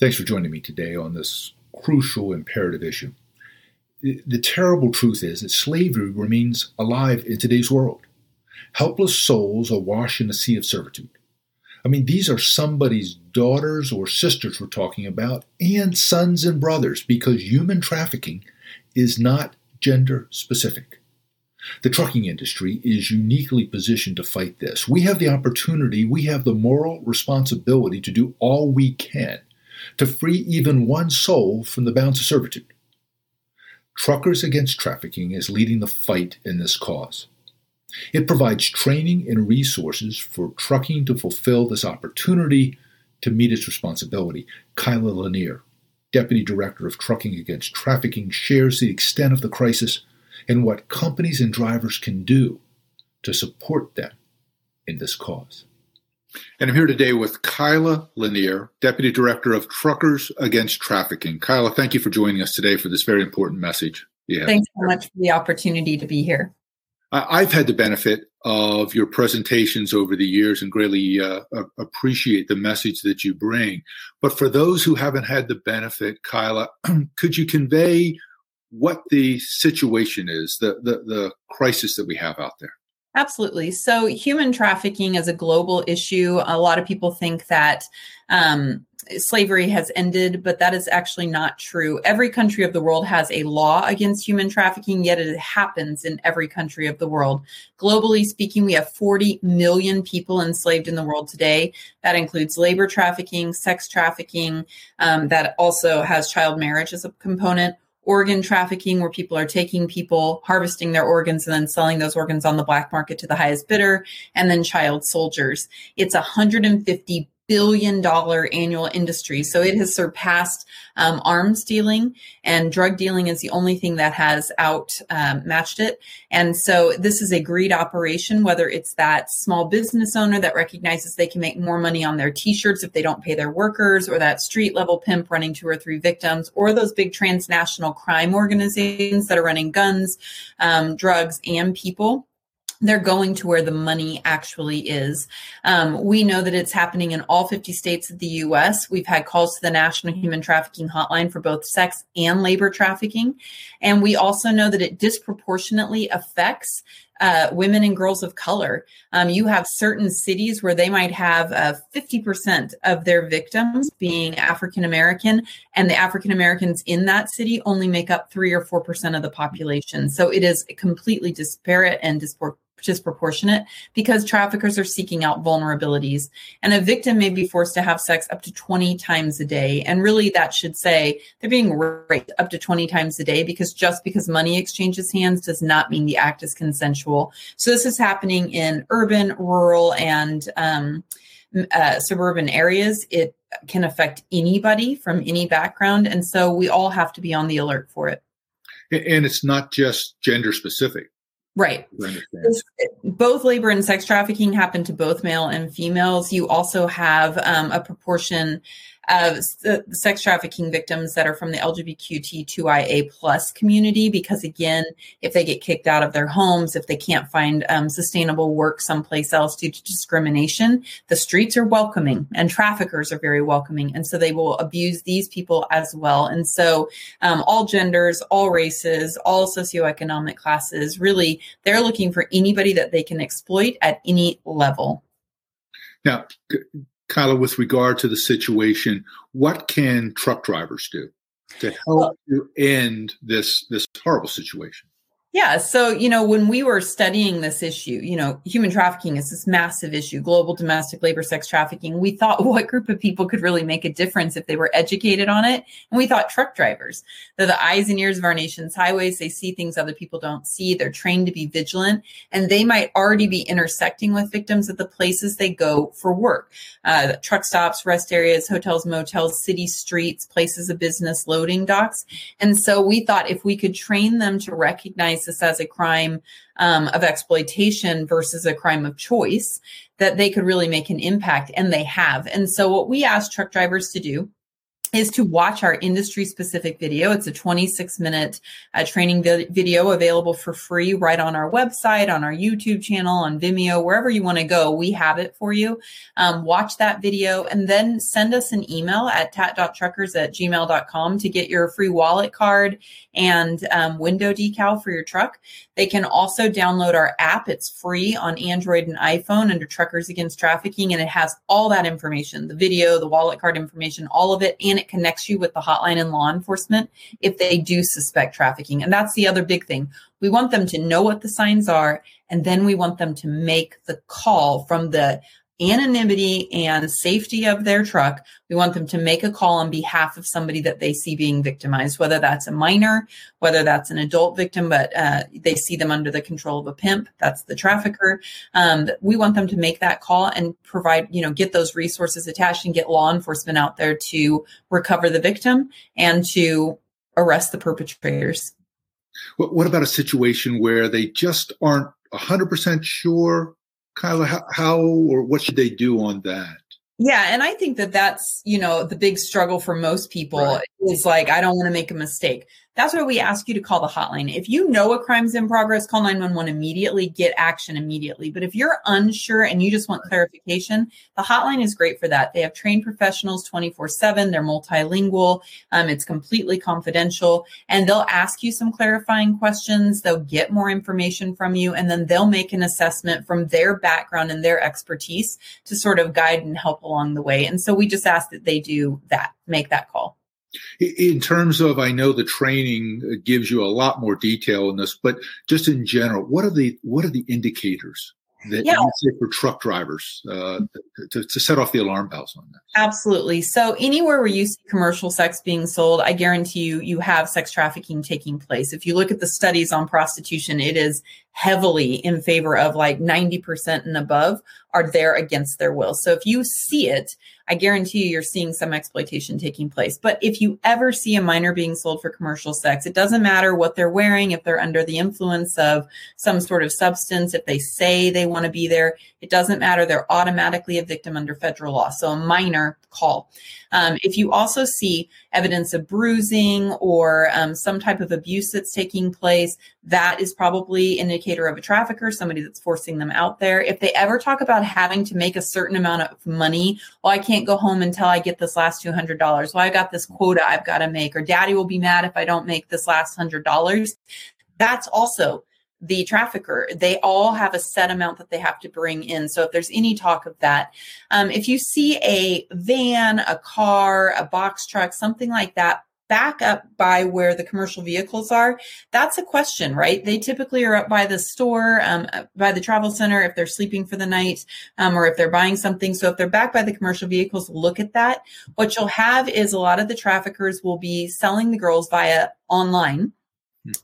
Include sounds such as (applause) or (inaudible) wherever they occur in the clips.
Thanks for joining me today on this crucial imperative issue. The terrible truth is that slavery remains alive in today's world. Helpless souls are washed in a sea of servitude. I mean, these are somebody's daughters or sisters we're talking about, and sons and brothers, because human trafficking is not gender specific. The trucking industry is uniquely positioned to fight this. We have the opportunity, we have the moral responsibility to do all we can to free even one soul from the bounds of servitude. Truckers Against Trafficking is leading the fight in this cause. It provides training and resources for trucking to fulfill this opportunity to meet its responsibility. Kyla Lanier, Deputy Director of Trucking Against Trafficking, shares the extent of the crisis and what companies and drivers can do to support them in this cause. And I'm here today with Kyla Lanier, Deputy Director of Truckers Against Trafficking. Kyla, thank you for joining us today for this very important message. Yeah. Thanks so much for the opportunity to be here. I've had the benefit of your presentations over the years and greatly uh, appreciate the message that you bring. But for those who haven't had the benefit, Kyla, (clears throat) could you convey what the situation is, the, the, the crisis that we have out there? Absolutely. So, human trafficking is a global issue. A lot of people think that um, slavery has ended, but that is actually not true. Every country of the world has a law against human trafficking, yet it happens in every country of the world. Globally speaking, we have 40 million people enslaved in the world today. That includes labor trafficking, sex trafficking, um, that also has child marriage as a component organ trafficking where people are taking people harvesting their organs and then selling those organs on the black market to the highest bidder and then child soldiers. It's 150 billion dollar annual industry. So it has surpassed um, arms dealing, and drug dealing is the only thing that has out um, matched it. And so this is a greed operation, whether it's that small business owner that recognizes they can make more money on their t shirts if they don't pay their workers, or that street level pimp running two or three victims, or those big transnational crime organizations that are running guns, um, drugs, and people they're going to where the money actually is. Um, we know that it's happening in all 50 states of the US. We've had calls to the National Human Trafficking Hotline for both sex and labor trafficking. And we also know that it disproportionately affects uh, women and girls of color. Um, you have certain cities where they might have uh, 50% of their victims being African American, and the African Americans in that city only make up three or 4% of the population. So it is completely disparate and disproportionate disproportionate because traffickers are seeking out vulnerabilities. And a victim may be forced to have sex up to 20 times a day. And really, that should say they're being raped up to 20 times a day because just because money exchanges hands does not mean the act is consensual. So, this is happening in urban, rural, and um, uh, suburban areas. It can affect anybody from any background. And so, we all have to be on the alert for it. And it's not just gender specific Right. Both labor and sex trafficking happen to both male and females. You also have um, a proportion of the sex trafficking victims that are from the LGBTQ2IA plus community, because again, if they get kicked out of their homes, if they can't find um, sustainable work someplace else due to discrimination, the streets are welcoming and traffickers are very welcoming. And so they will abuse these people as well. And so um, all genders, all races, all socioeconomic classes, really, they're looking for anybody that they can exploit at any level. Now, Kyla, with regard to the situation, what can truck drivers do to help well, you end this this horrible situation? Yeah. So, you know, when we were studying this issue, you know, human trafficking is this massive issue, global domestic labor, sex trafficking. We thought (laughs) what group of people could really make a difference if they were educated on it? And we thought truck drivers. They're the eyes and ears of our nation's highways. They see things other people don't see. They're trained to be vigilant and they might already be intersecting with victims at the places they go for work. Uh, truck stops, rest areas, hotels, motels, city streets, places of business, loading docks. And so we thought if we could train them to recognize this as a crime um, of exploitation versus a crime of choice, that they could really make an impact, and they have. And so, what we ask truck drivers to do is to watch our industry specific video. It's a 26 minute uh, training vi- video available for free right on our website, on our YouTube channel, on Vimeo, wherever you want to go. We have it for you. Um, watch that video and then send us an email at tat.truckers at gmail.com to get your free wallet card and um, window decal for your truck. They can also download our app. It's free on Android and iPhone under Truckers Against Trafficking, and it has all that information the video, the wallet card information, all of it. And it connects you with the hotline and law enforcement if they do suspect trafficking. And that's the other big thing. We want them to know what the signs are, and then we want them to make the call from the anonymity and safety of their truck. We want them to make a call on behalf of somebody that they see being victimized, whether that's a minor, whether that's an adult victim, but uh, they see them under the control of a pimp. That's the trafficker. Um, we want them to make that call and provide, you know, get those resources attached and get law enforcement out there to recover the victim and to arrest the perpetrators. What about a situation where they just aren't 100% sure Kyla, how, how or what should they do on that? Yeah, and I think that that's, you know, the big struggle for most people right. is like I don't want to make a mistake. That's why we ask you to call the hotline. If you know a crime's in progress, call 911 immediately, get action immediately. But if you're unsure and you just want clarification, the hotline is great for that. They have trained professionals 24 7, they're multilingual, um, it's completely confidential, and they'll ask you some clarifying questions. They'll get more information from you, and then they'll make an assessment from their background and their expertise to sort of guide and help along the way. And so we just ask that they do that, make that call. In terms of, I know the training uh, gives you a lot more detail in this, but just in general, what are the what are the indicators that yeah. for truck drivers uh, to, to, set off the alarm bells on that? Absolutely. So anywhere where you see commercial sex being sold, I guarantee you, you have sex trafficking taking place. If you look at the studies on prostitution, it is heavily in favor of like 90% and above are there against their will. So if you see it, I guarantee you, you're seeing some exploitation taking place. But if you ever see a minor being sold for commercial sex, it doesn't matter what they're wearing, if they're under the influence of some sort of substance, if they say they want to be there, it doesn't matter. They're automatically a victim under federal law. So a minor call. Um, if you also see evidence of bruising or um, some type of abuse that's taking place, that is probably indicator of a trafficker, somebody that's forcing them out there. If they ever talk about having to make a certain amount of money, well, I can't go home until I get this last two hundred dollars. Well, I got this quota I've got to make, or Daddy will be mad if I don't make this last hundred dollars. That's also the trafficker. They all have a set amount that they have to bring in. So if there's any talk of that, um, if you see a van, a car, a box truck, something like that, back up by where the commercial vehicles are that's a question right? They typically are up by the store um, by the travel center if they're sleeping for the night um, or if they're buying something. So if they're back by the commercial vehicles look at that. What you'll have is a lot of the traffickers will be selling the girls via online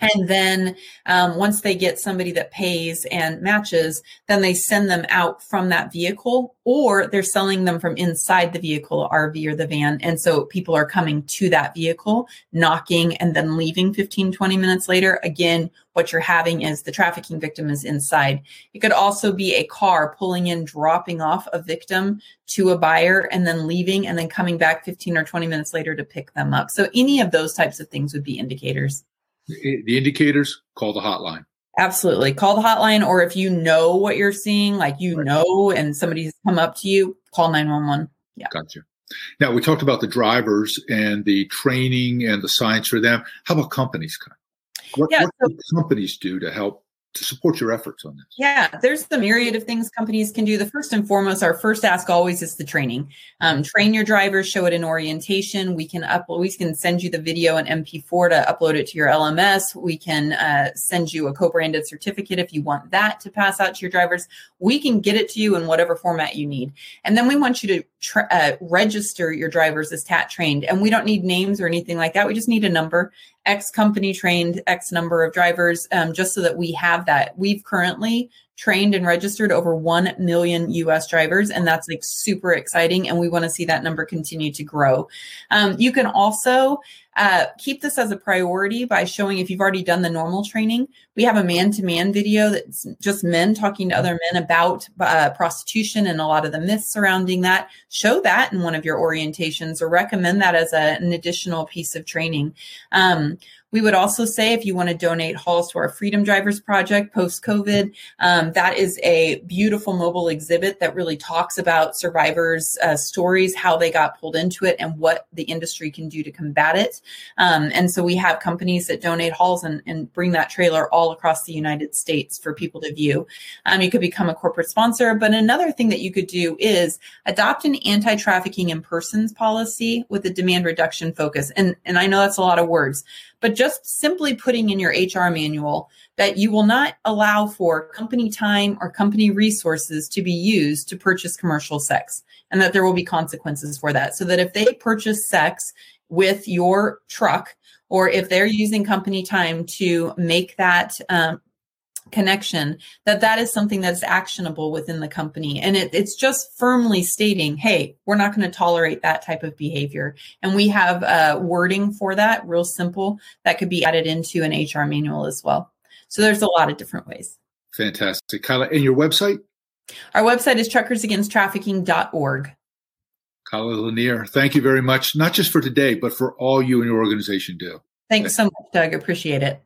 and then um, once they get somebody that pays and matches, then they send them out from that vehicle, or they're selling them from inside the vehicle, RV or the van. And so people are coming to that vehicle, knocking, and then leaving 15, 20 minutes later. Again, what you're having is the trafficking victim is inside. It could also be a car pulling in, dropping off a victim to a buyer, and then leaving, and then coming back 15 or 20 minutes later to pick them up. So any of those types of things would be indicators the indicators, call the hotline. Absolutely. Call the hotline, or if you know what you're seeing, like you right. know, and somebody's come up to you, call 911. Yeah. Gotcha. Now, we talked about the drivers and the training and the science for them. How about companies? What, yeah, what so, do companies do to help to support your efforts on this? Yeah, there's the myriad of things companies can do. The first and foremost, our first ask always is the training. Um, train your drivers, show it in orientation. We can upload, we can send you the video and MP4 to upload it to your LMS. We can uh, send you a co-branded certificate if you want that to pass out to your drivers. We can get it to you in whatever format you need. And then we want you to uh, register your drivers as TAT trained. And we don't need names or anything like that. We just need a number. X company trained X number of drivers, um, just so that we have that. We've currently trained and registered over 1 million US drivers. And that's like super exciting. And we want to see that number continue to grow. Um, you can also uh, keep this as a priority by showing if you've already done the normal training. We have a man to man video that's just men talking to other men about uh, prostitution and a lot of the myths surrounding that. Show that in one of your orientations or recommend that as a, an additional piece of training. Um, we would also say if you want to donate hauls to our Freedom Drivers Project post COVID, um, that is a beautiful mobile exhibit that really talks about survivors' uh, stories, how they got pulled into it, and what the industry can do to combat it. Um, and so we have companies that donate hauls and, and, bring that trailer all across the United States for people to view. Um, you could become a corporate sponsor, but another thing that you could do is adopt an anti trafficking in persons policy with a demand reduction focus. And, and I know that's a lot of words but just simply putting in your HR manual that you will not allow for company time or company resources to be used to purchase commercial sex and that there will be consequences for that. So that if they purchase sex with your truck or if they're using company time to make that um, connection that that is something that's actionable within the company. And it, it's just firmly stating hey we're not going to tolerate that type of behavior. And we have uh, wording for that real simple that could be added into an hr manual as well. So there's a lot of different ways. Fantastic. Kyla, and your website? Our website is truckersagainsttrafficking.org Kyla Lanier, thank you very much, not just for today, but for all you and your organization do. Thanks so much, Doug. Appreciate it.